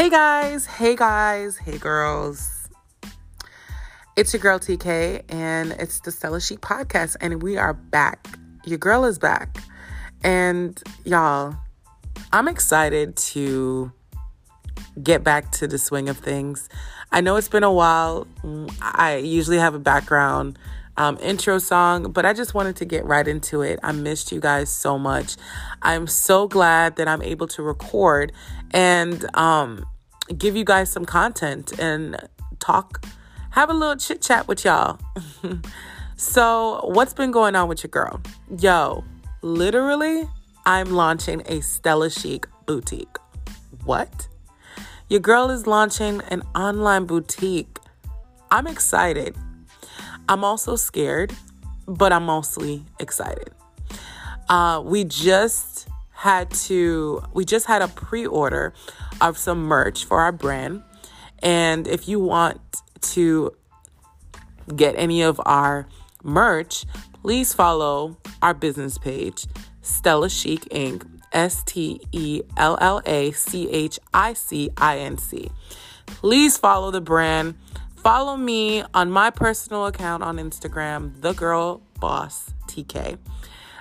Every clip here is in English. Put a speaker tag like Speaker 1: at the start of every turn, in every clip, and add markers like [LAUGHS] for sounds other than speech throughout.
Speaker 1: Hey guys, hey guys, hey girls. It's your girl TK, and it's the Stella Chic podcast, and we are back. Your girl is back. And y'all, I'm excited to get back to the swing of things. I know it's been a while. I usually have a background um, intro song, but I just wanted to get right into it. I missed you guys so much. I'm so glad that I'm able to record and um, give you guys some content and talk, have a little chit chat with y'all. [LAUGHS] so, what's been going on with your girl? Yo, literally, I'm launching a Stella Chic boutique. What? Your girl is launching an online boutique. I'm excited. I'm also scared, but I'm mostly excited. Uh, we just had to, we just had a pre order of some merch for our brand. And if you want to get any of our merch, please follow our business page, Stella Chic Inc. S T E L L A C H I C I N C. Please follow the brand. Follow me on my personal account on Instagram, the girl boss TK.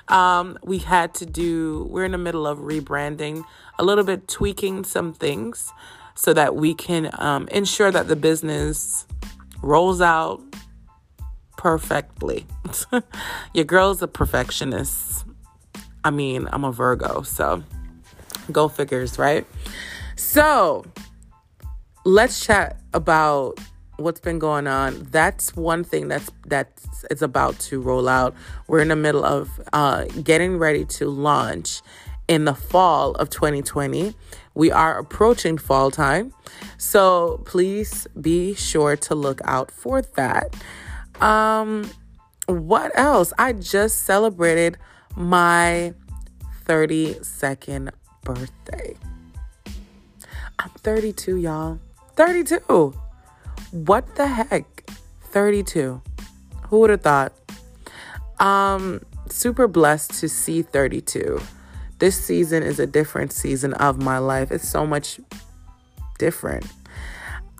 Speaker 1: Um, we had to do, we're in the middle of rebranding, a little bit tweaking some things so that we can um, ensure that the business rolls out perfectly. [LAUGHS] Your girl's a perfectionist. I mean, I'm a Virgo, so go figures, right? So let's chat about what's been going on. That's one thing that's that's it's about to roll out. We're in the middle of uh, getting ready to launch in the fall of 2020. We are approaching fall time, so please be sure to look out for that. Um, what else? I just celebrated my 32nd birthday. I'm 32, y'all. 32. What the heck? 32. Who would have thought? Um, super blessed to see 32. This season is a different season of my life. It's so much different.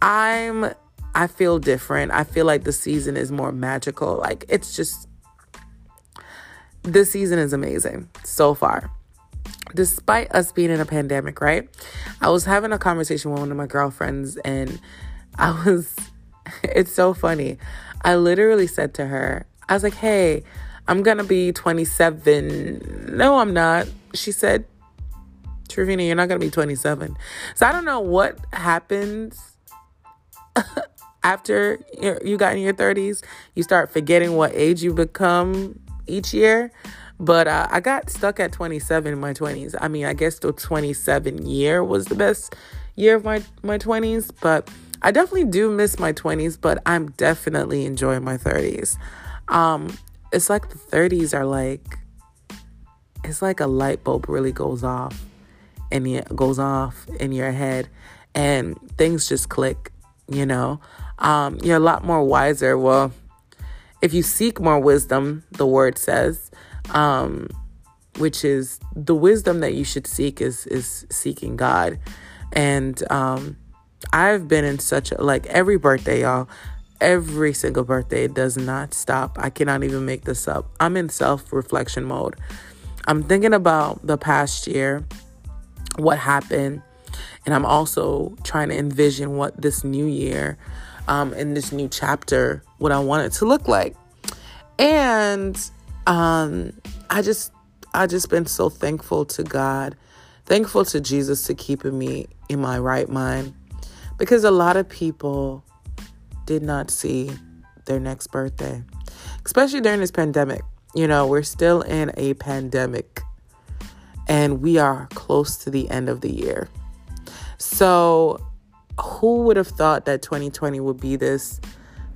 Speaker 1: I'm I feel different. I feel like the season is more magical. Like it's just this season is amazing so far. Despite us being in a pandemic, right? I was having a conversation with one of my girlfriends and I was, [LAUGHS] it's so funny. I literally said to her, I was like, hey, I'm gonna be 27. No, I'm not. She said, Trevina, you're not gonna be 27. So I don't know what happens [LAUGHS] after you got in your 30s. You start forgetting what age you become each year. But uh, I got stuck at 27 in my 20s. I mean, I guess the 27 year was the best year of my, my 20s, but I definitely do miss my 20s, but I'm definitely enjoying my 30s. Um, it's like the 30s are like, it's like a light bulb really goes off and it goes off in your head and things just click, you know. Um, you're a lot more wiser. Well, if you seek more wisdom, the word says, um, which is the wisdom that you should seek is is seeking God. And um, I've been in such a, like every birthday, y'all, every single birthday does not stop. I cannot even make this up. I'm in self reflection mode. I'm thinking about the past year, what happened, and I'm also trying to envision what this new year, um, in this new chapter, what I want it to look like. And um, I just, I just been so thankful to God, thankful to Jesus to keeping me in my right mind because a lot of people did not see their next birthday, especially during this pandemic. You know, we're still in a pandemic and we are close to the end of the year. So, who would have thought that 2020 would be this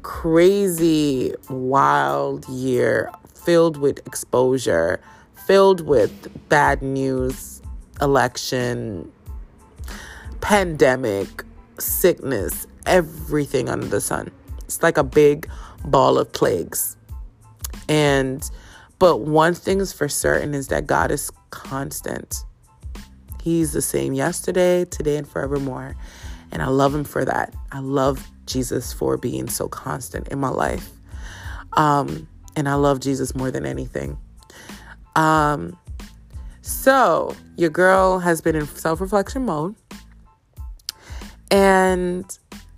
Speaker 1: crazy, wild year filled with exposure, filled with bad news, election, pandemic, sickness, everything under the sun. It's like a big ball of plagues. And, but one thing is for certain is that God is constant. He's the same yesterday, today, and forevermore. And I love him for that. I love Jesus for being so constant in my life. Um, and I love Jesus more than anything. Um, so your girl has been in self reflection mode. And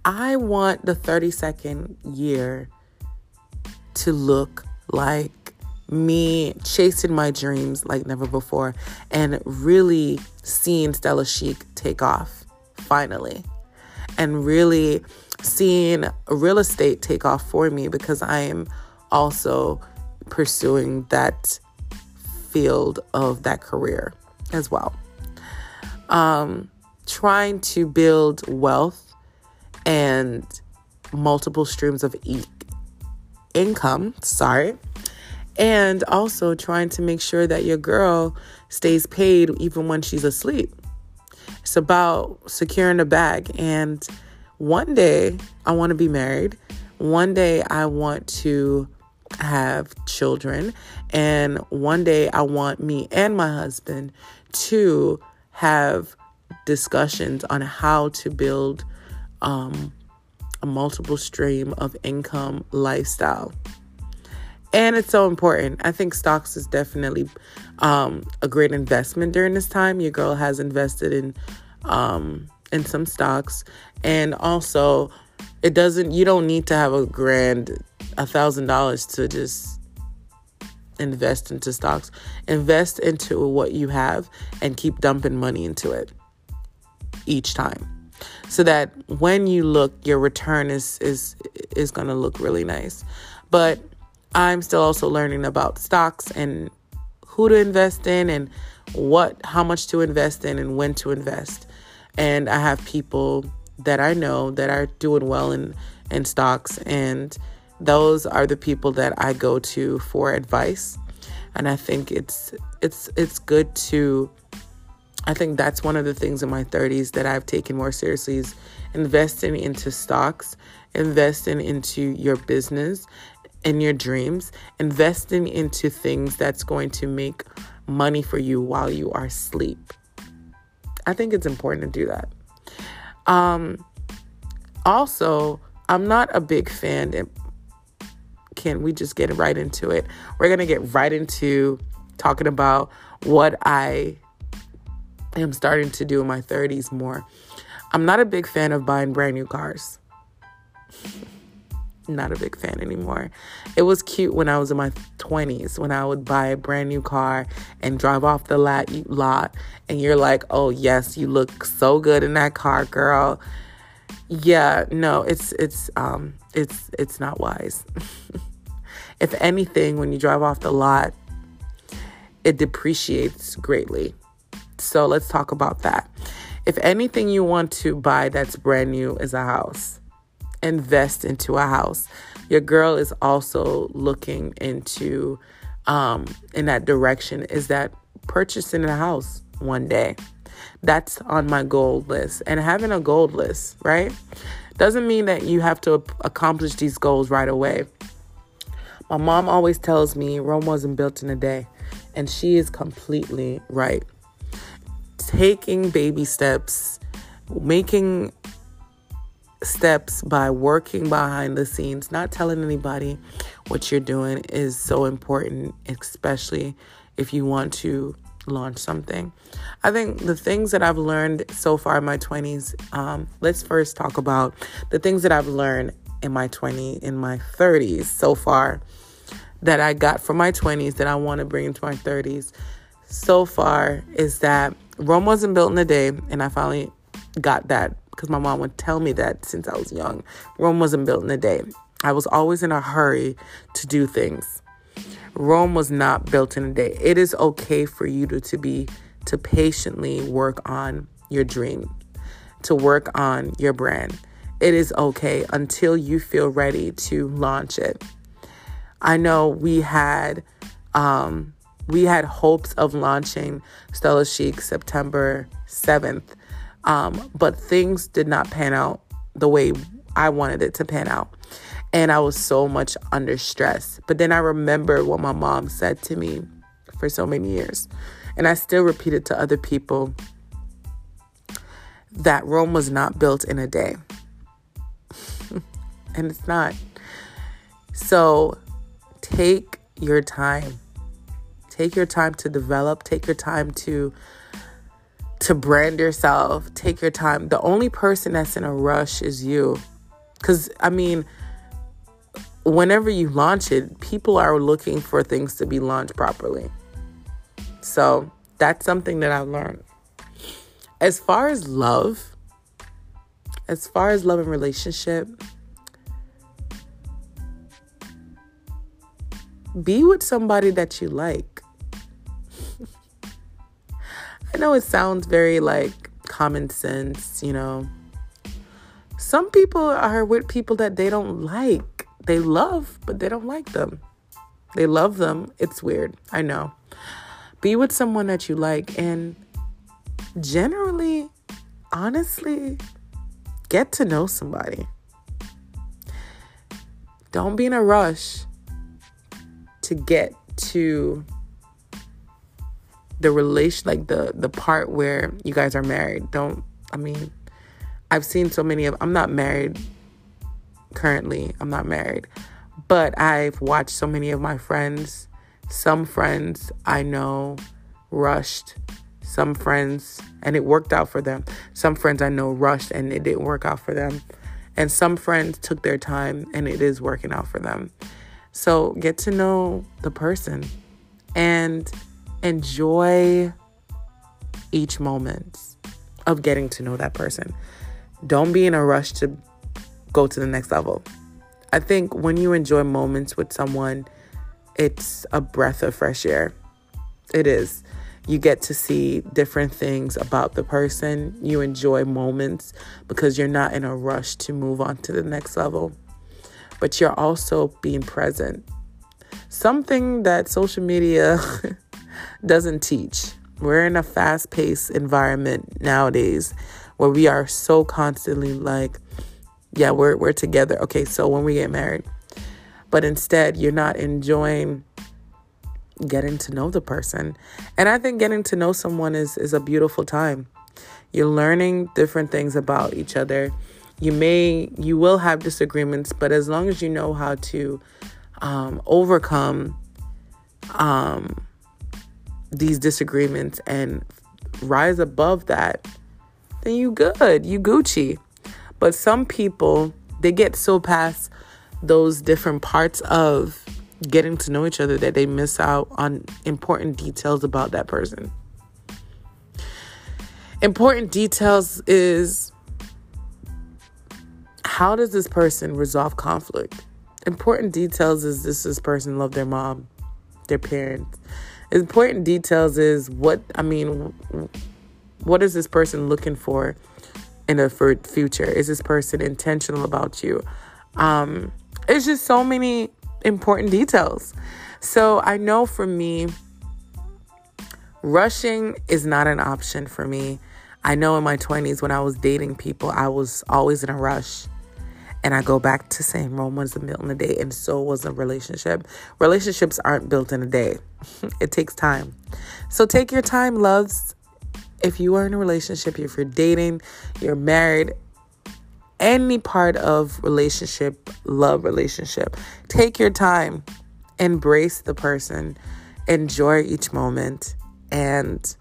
Speaker 1: I want the 32nd year to look like me chasing my dreams like never before and really seeing Stella Chic take off finally. And really seeing real estate take off for me because I am also pursuing that field of that career as well. Um, trying to build wealth and multiple streams of e- income, sorry, and also trying to make sure that your girl stays paid even when she's asleep. It's about securing a bag. And one day I want to be married. One day I want to have children. And one day I want me and my husband to have discussions on how to build um, a multiple stream of income lifestyle. And it's so important. I think stocks is definitely um, a great investment during this time. Your girl has invested in um, in some stocks, and also it doesn't. You don't need to have a grand a thousand dollars to just invest into stocks. Invest into what you have and keep dumping money into it each time. So that when you look your return is is is going to look really nice. But i'm still also learning about stocks and who to invest in and what how much to invest in and when to invest. And i have people that i know that are doing well in in stocks and those are the people that i go to for advice. And i think it's it's it's good to I think that's one of the things in my 30s that I've taken more seriously is investing into stocks, investing into your business and your dreams, investing into things that's going to make money for you while you are asleep. I think it's important to do that. Um, also, I'm not a big fan. Can we just get right into it? We're going to get right into talking about what I am starting to do in my 30s more. I'm not a big fan of buying brand new cars. not a big fan anymore. It was cute when I was in my 20s when I would buy a brand new car and drive off the lot, and you're like, "Oh, yes, you look so good in that car, girl." Yeah, no, it's it's um it's it's not wise. [LAUGHS] if anything, when you drive off the lot, it depreciates greatly. So let's talk about that. If anything you want to buy that's brand new is a house, invest into a house. Your girl is also looking into um, in that direction is that purchasing a house one day. That's on my goal list. And having a goal list, right? Doesn't mean that you have to accomplish these goals right away. My mom always tells me Rome wasn't built in a day, and she is completely right taking baby steps, making steps by working behind the scenes, not telling anybody what you're doing is so important, especially if you want to launch something. I think the things that I've learned so far in my 20s, um, let's first talk about the things that I've learned in my 20s, in my 30s so far that I got from my 20s that I want to bring into my 30s so far is that Rome wasn't built in a day, and I finally got that because my mom would tell me that since I was young. Rome wasn't built in a day. I was always in a hurry to do things. Rome was not built in a day. It is okay for you to, to be to patiently work on your dream, to work on your brand. It is okay until you feel ready to launch it. I know we had um, we had hopes of launching Stella Chic September 7th, um, but things did not pan out the way I wanted it to pan out. And I was so much under stress. But then I remember what my mom said to me for so many years. And I still repeat it to other people that Rome was not built in a day. [LAUGHS] and it's not. So take your time. Take your time to develop, take your time to to brand yourself. Take your time. The only person that's in a rush is you. Cuz I mean, whenever you launch it, people are looking for things to be launched properly. So, that's something that I've learned. As far as love, as far as love and relationship, be with somebody that you like. I know it sounds very like common sense, you know. Some people are with people that they don't like. They love, but they don't like them. They love them. It's weird. I know. Be with someone that you like and generally, honestly, get to know somebody. Don't be in a rush to get to the relation like the the part where you guys are married. Don't I mean I've seen so many of I'm not married currently. I'm not married. But I've watched so many of my friends, some friends I know rushed some friends, and it worked out for them. Some friends I know rushed and it didn't work out for them. And some friends took their time and it is working out for them. So get to know the person and enjoy each moment of getting to know that person. Don't be in a rush to go to the next level. I think when you enjoy moments with someone, it's a breath of fresh air. It is. You get to see different things about the person. You enjoy moments because you're not in a rush to move on to the next level, but you're also being present. Something that social media [LAUGHS] doesn't teach. We're in a fast paced environment nowadays where we are so constantly like, yeah, we're, we're together. Okay, so when we get married, but instead you're not enjoying getting to know the person. And I think getting to know someone is, is a beautiful time. You're learning different things about each other. You may, you will have disagreements, but as long as you know how to um, overcome um, these disagreements and rise above that, then you good, you Gucci. But some people, they get so past those different parts of getting to know each other that they miss out on important details about that person. Important details is how does this person resolve conflict? Important details is does this person love their mom, their parents? Important details is what I mean what is this person looking for in a future? Is this person intentional about you? Um, it's just so many important details. So I know for me, rushing is not an option for me. I know in my 20s when I was dating people, I was always in a rush. And I go back to saying Rome was built in a day, and so was a relationship. Relationships aren't built in a day, [LAUGHS] it takes time. So take your time, loves. If you are in a relationship, if you're dating, you're married, any part of relationship, love relationship, take your time, embrace the person, enjoy each moment, and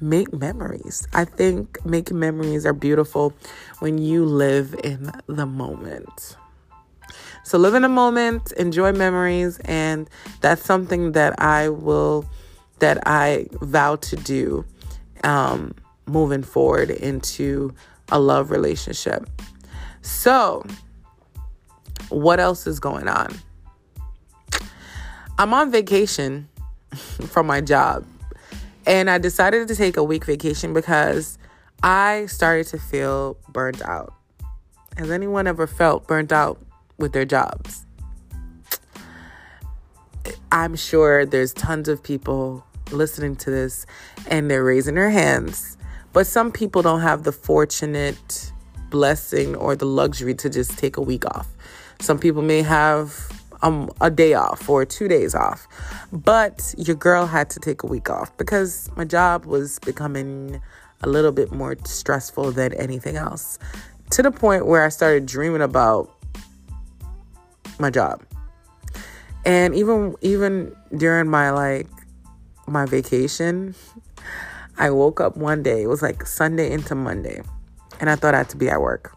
Speaker 1: make memories. I think making memories are beautiful when you live in the moment. So live in the moment, enjoy memories, and that's something that I will, that I vow to do um, moving forward into a love relationship. So, what else is going on? I'm on vacation [LAUGHS] from my job, and I decided to take a week vacation because I started to feel burnt out. Has anyone ever felt burnt out with their jobs? I'm sure there's tons of people listening to this and they're raising their hands, but some people don't have the fortunate blessing or the luxury to just take a week off. Some people may have um, a day off or two days off, but your girl had to take a week off because my job was becoming a little bit more stressful than anything else. To the point where I started dreaming about my job. And even even during my like my vacation, I woke up one day, it was like Sunday into Monday, and I thought I had to be at work.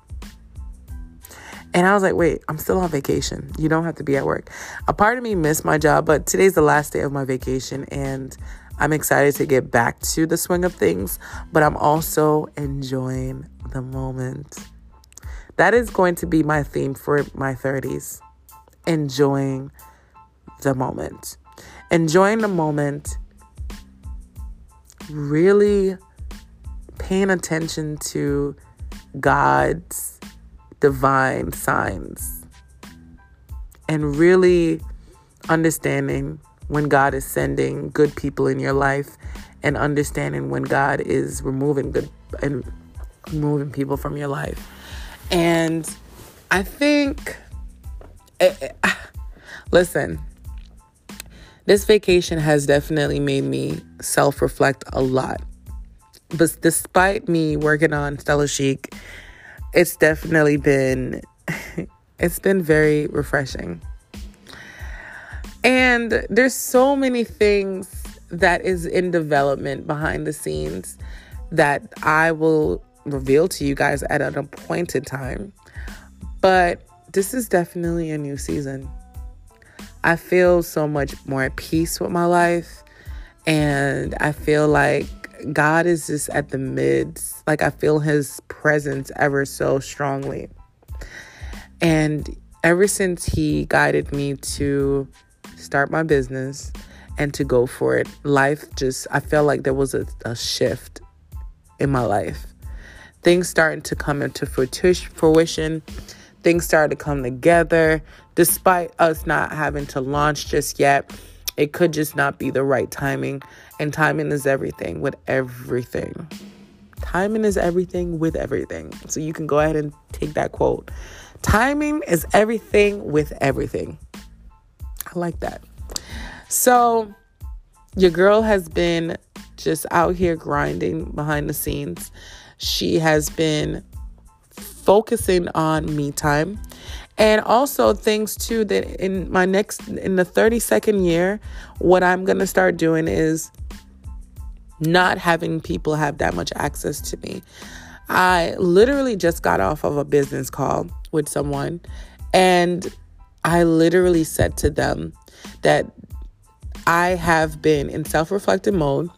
Speaker 1: And I was like, wait, I'm still on vacation. You don't have to be at work. A part of me missed my job, but today's the last day of my vacation and I'm excited to get back to the swing of things, but I'm also enjoying the moment. That is going to be my theme for my 30s enjoying the moment. Enjoying the moment, really paying attention to God's divine signs and really understanding when God is sending good people in your life and understanding when God is removing good and removing people from your life. And I think, eh, eh, [SIGHS] listen, this vacation has definitely made me self reflect a lot. But despite me working on Stella Chic it's definitely been [LAUGHS] it's been very refreshing. And there's so many things that is in development behind the scenes that I will reveal to you guys at an appointed time. But this is definitely a new season. I feel so much more at peace with my life. And I feel like God is just at the midst. Like I feel his presence ever so strongly. And ever since he guided me to start my business and to go for it, life just, I felt like there was a, a shift in my life. Things starting to come into fruition. Things started to come together. Despite us not having to launch just yet, it could just not be the right timing. And timing is everything with everything. Timing is everything with everything. So you can go ahead and take that quote. Timing is everything with everything. I like that. So your girl has been just out here grinding behind the scenes. She has been focusing on me time and also things too that in my next in the 32nd year what i'm going to start doing is not having people have that much access to me. I literally just got off of a business call with someone and I literally said to them that I have been in self reflective mode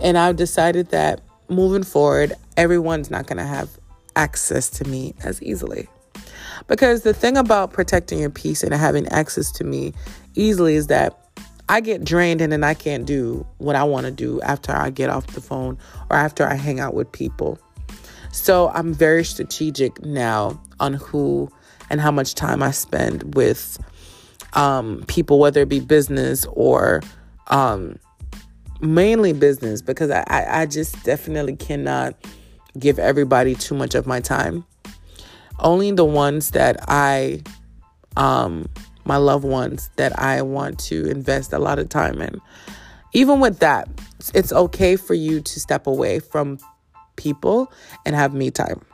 Speaker 1: and I've decided that moving forward, everyone's not going to have access to me as easily. Because the thing about protecting your peace and having access to me easily is that I get drained and then I can't do what I want to do after I get off the phone or after I hang out with people. So I'm very strategic now on who and how much time I spend with um, people, whether it be business or um, mainly business, because I, I just definitely cannot give everybody too much of my time. Only the ones that I um, my loved ones that I want to invest a lot of time in. Even with that, it's okay for you to step away from people and have me time.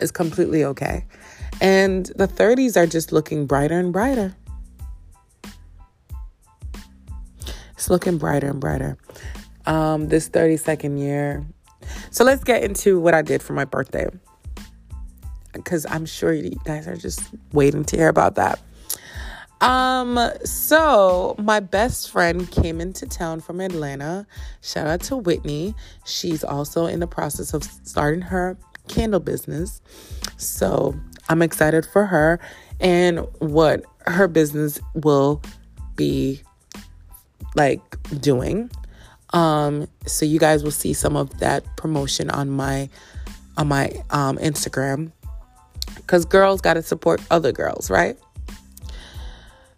Speaker 1: It's completely okay. And the 30s are just looking brighter and brighter. It's looking brighter and brighter. Um, this 32nd year. So let's get into what I did for my birthday. Because I'm sure you guys are just waiting to hear about that. Um, so my best friend came into town from Atlanta. Shout out to Whitney. She's also in the process of starting her candle business. So I'm excited for her and what her business will be like doing. Um, so you guys will see some of that promotion on my on my um Instagram. Cause girls gotta support other girls, right?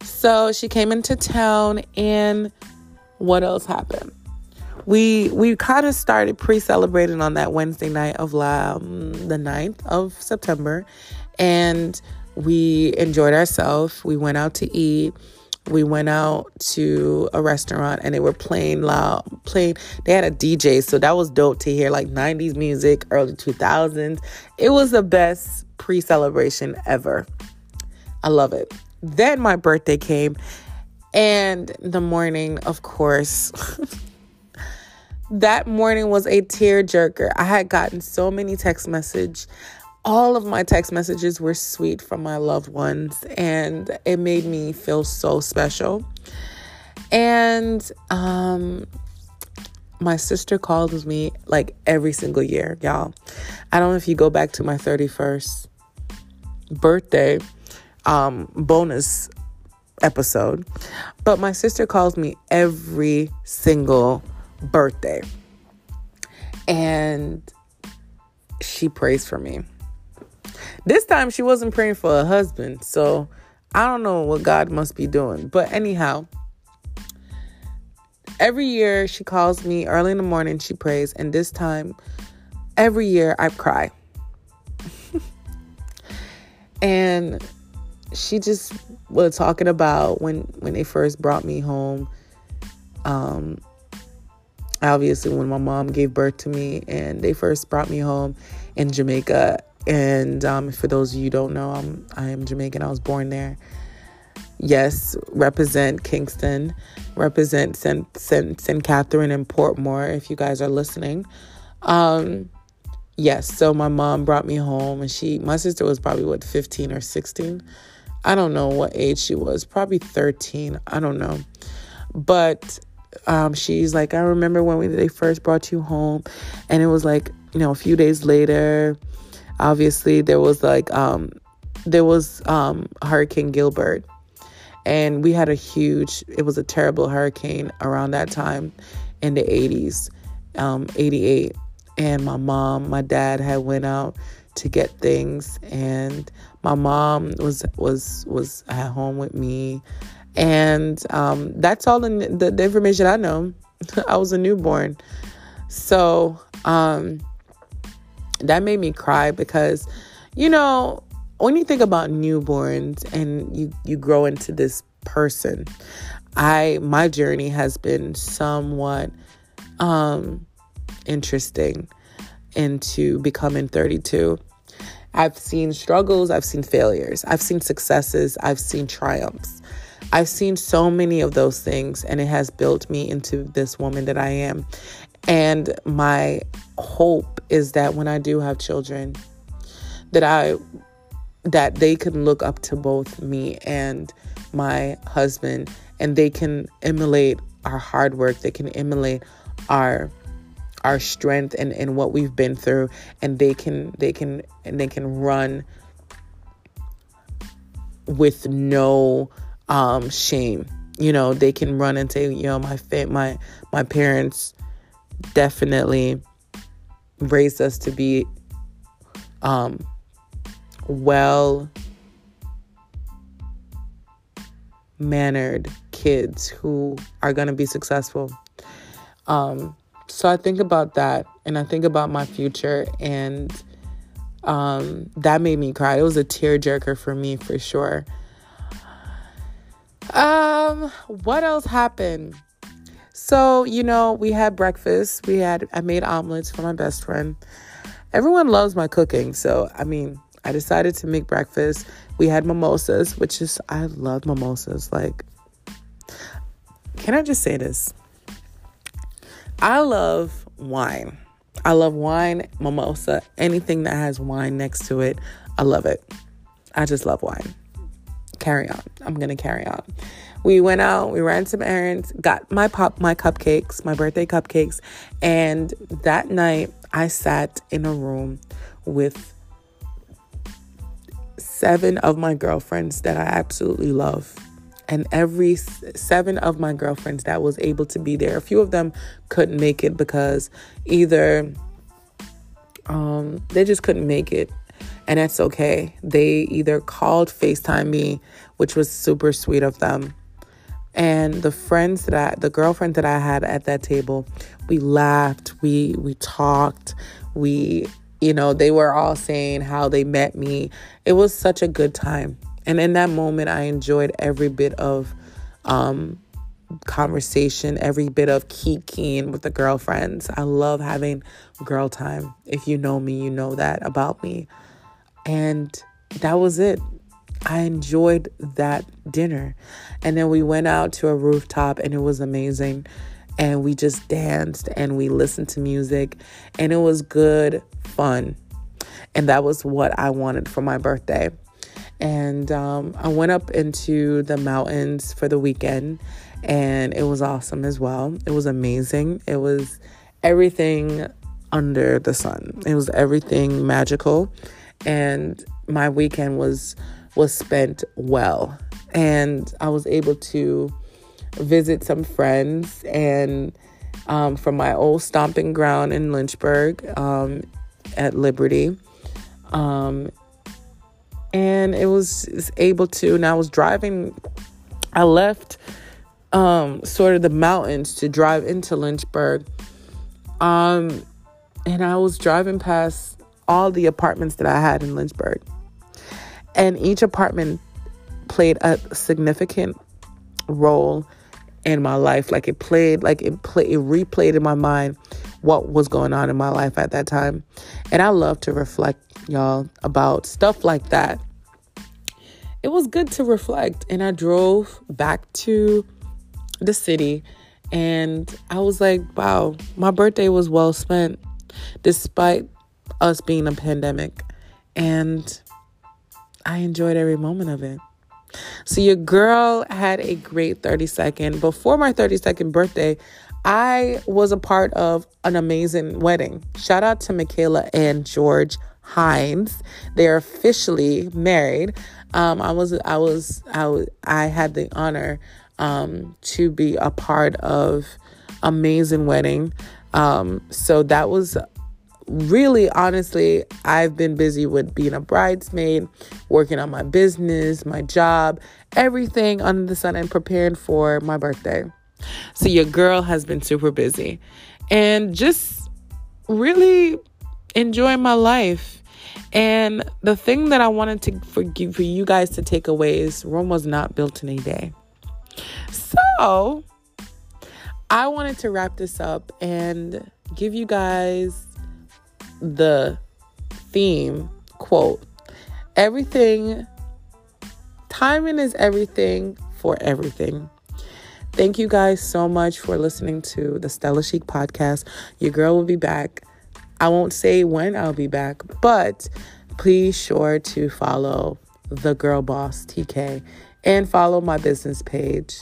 Speaker 1: So she came into town, and what else happened? We we kind of started pre-celebrating on that Wednesday night of um, the 9th of September, and we enjoyed ourselves. We went out to eat. We went out to a restaurant and they were playing loud playing they had a dj so that was dope to hear like 90s music early 2000s it was the best pre-celebration ever. I love it. Then my birthday came and the morning of course [LAUGHS] that morning was a tearjerker. I had gotten so many text message all of my text messages were sweet from my loved ones, and it made me feel so special. And um, my sister calls me like every single year, y'all. I don't know if you go back to my 31st birthday um, bonus episode, but my sister calls me every single birthday. And she prays for me. This time she wasn't praying for a husband. So I don't know what God must be doing. But anyhow, every year she calls me early in the morning, she prays. And this time, every year I cry. [LAUGHS] and she just was talking about when when they first brought me home um obviously when my mom gave birth to me and they first brought me home in Jamaica and um, for those of you don't know, I'm I am Jamaican. I was born there. Yes, represent Kingston, represent St. St. St. Catherine and Portmore. If you guys are listening, um, yes. So my mom brought me home, and she, my sister was probably what 15 or 16. I don't know what age she was. Probably 13. I don't know, but um, she's like, I remember when we, they first brought you home, and it was like you know a few days later obviously there was like um there was um hurricane gilbert and we had a huge it was a terrible hurricane around that time in the 80s um 88 and my mom my dad had went out to get things and my mom was was was at home with me. And um that's all the, the, the information i know. [LAUGHS] I was a newborn. So um that made me cry because, you know, when you think about newborns and you you grow into this person, I my journey has been somewhat um interesting into becoming 32. I've seen struggles, I've seen failures, I've seen successes, I've seen triumphs. I've seen so many of those things, and it has built me into this woman that I am. And my hope is that when I do have children, that I that they can look up to both me and my husband and they can emulate our hard work, they can emulate our our strength and, and what we've been through and they can they can and they can run with no um shame. You know they can run and say you know my my my parents definitely raised us to be um, well mannered kids who are going to be successful. Um, so I think about that and I think about my future, and um, that made me cry. It was a tearjerker for me for sure. Um, what else happened? So, you know, we had breakfast. We had, I made omelets for my best friend. Everyone loves my cooking. So, I mean, I decided to make breakfast. We had mimosas, which is, I love mimosas. Like, can I just say this? I love wine. I love wine, mimosa, anything that has wine next to it. I love it. I just love wine. Carry on. I'm to carry on. We went out, we ran some errands, got my pop my cupcakes, my birthday cupcakes, and that night I sat in a room with seven of my girlfriends that I absolutely love. And every seven of my girlfriends that was able to be there, a few of them couldn't make it because either um, they just couldn't make it and it's okay. They either called FaceTime me, which was super sweet of them, and the friends that I, the girlfriend that I had at that table, we laughed, we we talked, we, you know, they were all saying how they met me. It was such a good time. And in that moment I enjoyed every bit of um, conversation, every bit of kikiing with the girlfriends. I love having girl time. If you know me, you know that about me. And that was it. I enjoyed that dinner. And then we went out to a rooftop and it was amazing. And we just danced and we listened to music and it was good fun. And that was what I wanted for my birthday. And um, I went up into the mountains for the weekend and it was awesome as well. It was amazing. It was everything under the sun. It was everything magical and my weekend was was spent well. And I was able to visit some friends and um, from my old stomping ground in Lynchburg um, at Liberty. Um, and it was, was able to, and I was driving, I left um, sort of the mountains to drive into Lynchburg. Um, and I was driving past all the apartments that I had in Lynchburg. And each apartment played a significant role in my life. Like it played, like it play, it replayed in my mind what was going on in my life at that time. And I love to reflect, y'all, about stuff like that. It was good to reflect. And I drove back to the city and I was like, wow, my birthday was well spent despite us being a pandemic. And I enjoyed every moment of it. So your girl had a great 32nd. Before my 32nd birthday, I was a part of an amazing wedding. Shout out to Michaela and George Hines. They're officially married. Um, I was I was I, was, I had the honor um, to be a part of amazing wedding. Um, so that was really honestly, I've been busy with being a bridesmaid, working on my business, my job, everything under the sun, and preparing for my birthday. So, your girl has been super busy and just really enjoying my life. And the thing that I wanted to for, for you guys to take away is Rome was not built in a day. So, I wanted to wrap this up and give you guys the theme quote everything timing is everything for everything. Thank you guys so much for listening to the stella chic podcast. Your girl will be back. I won't say when i'll be back but please sure to follow the girl boss tk and follow my business page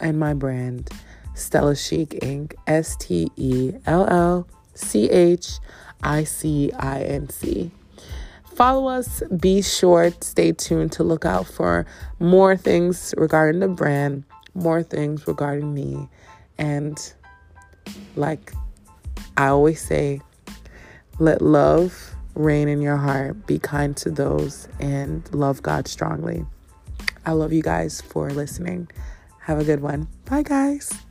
Speaker 1: and my brand stella chic inc s-t-e-l-l-c-h I C I N C. Follow us. Be sure, stay tuned to look out for more things regarding the brand, more things regarding me. And like I always say, let love reign in your heart. Be kind to those and love God strongly. I love you guys for listening. Have a good one. Bye, guys.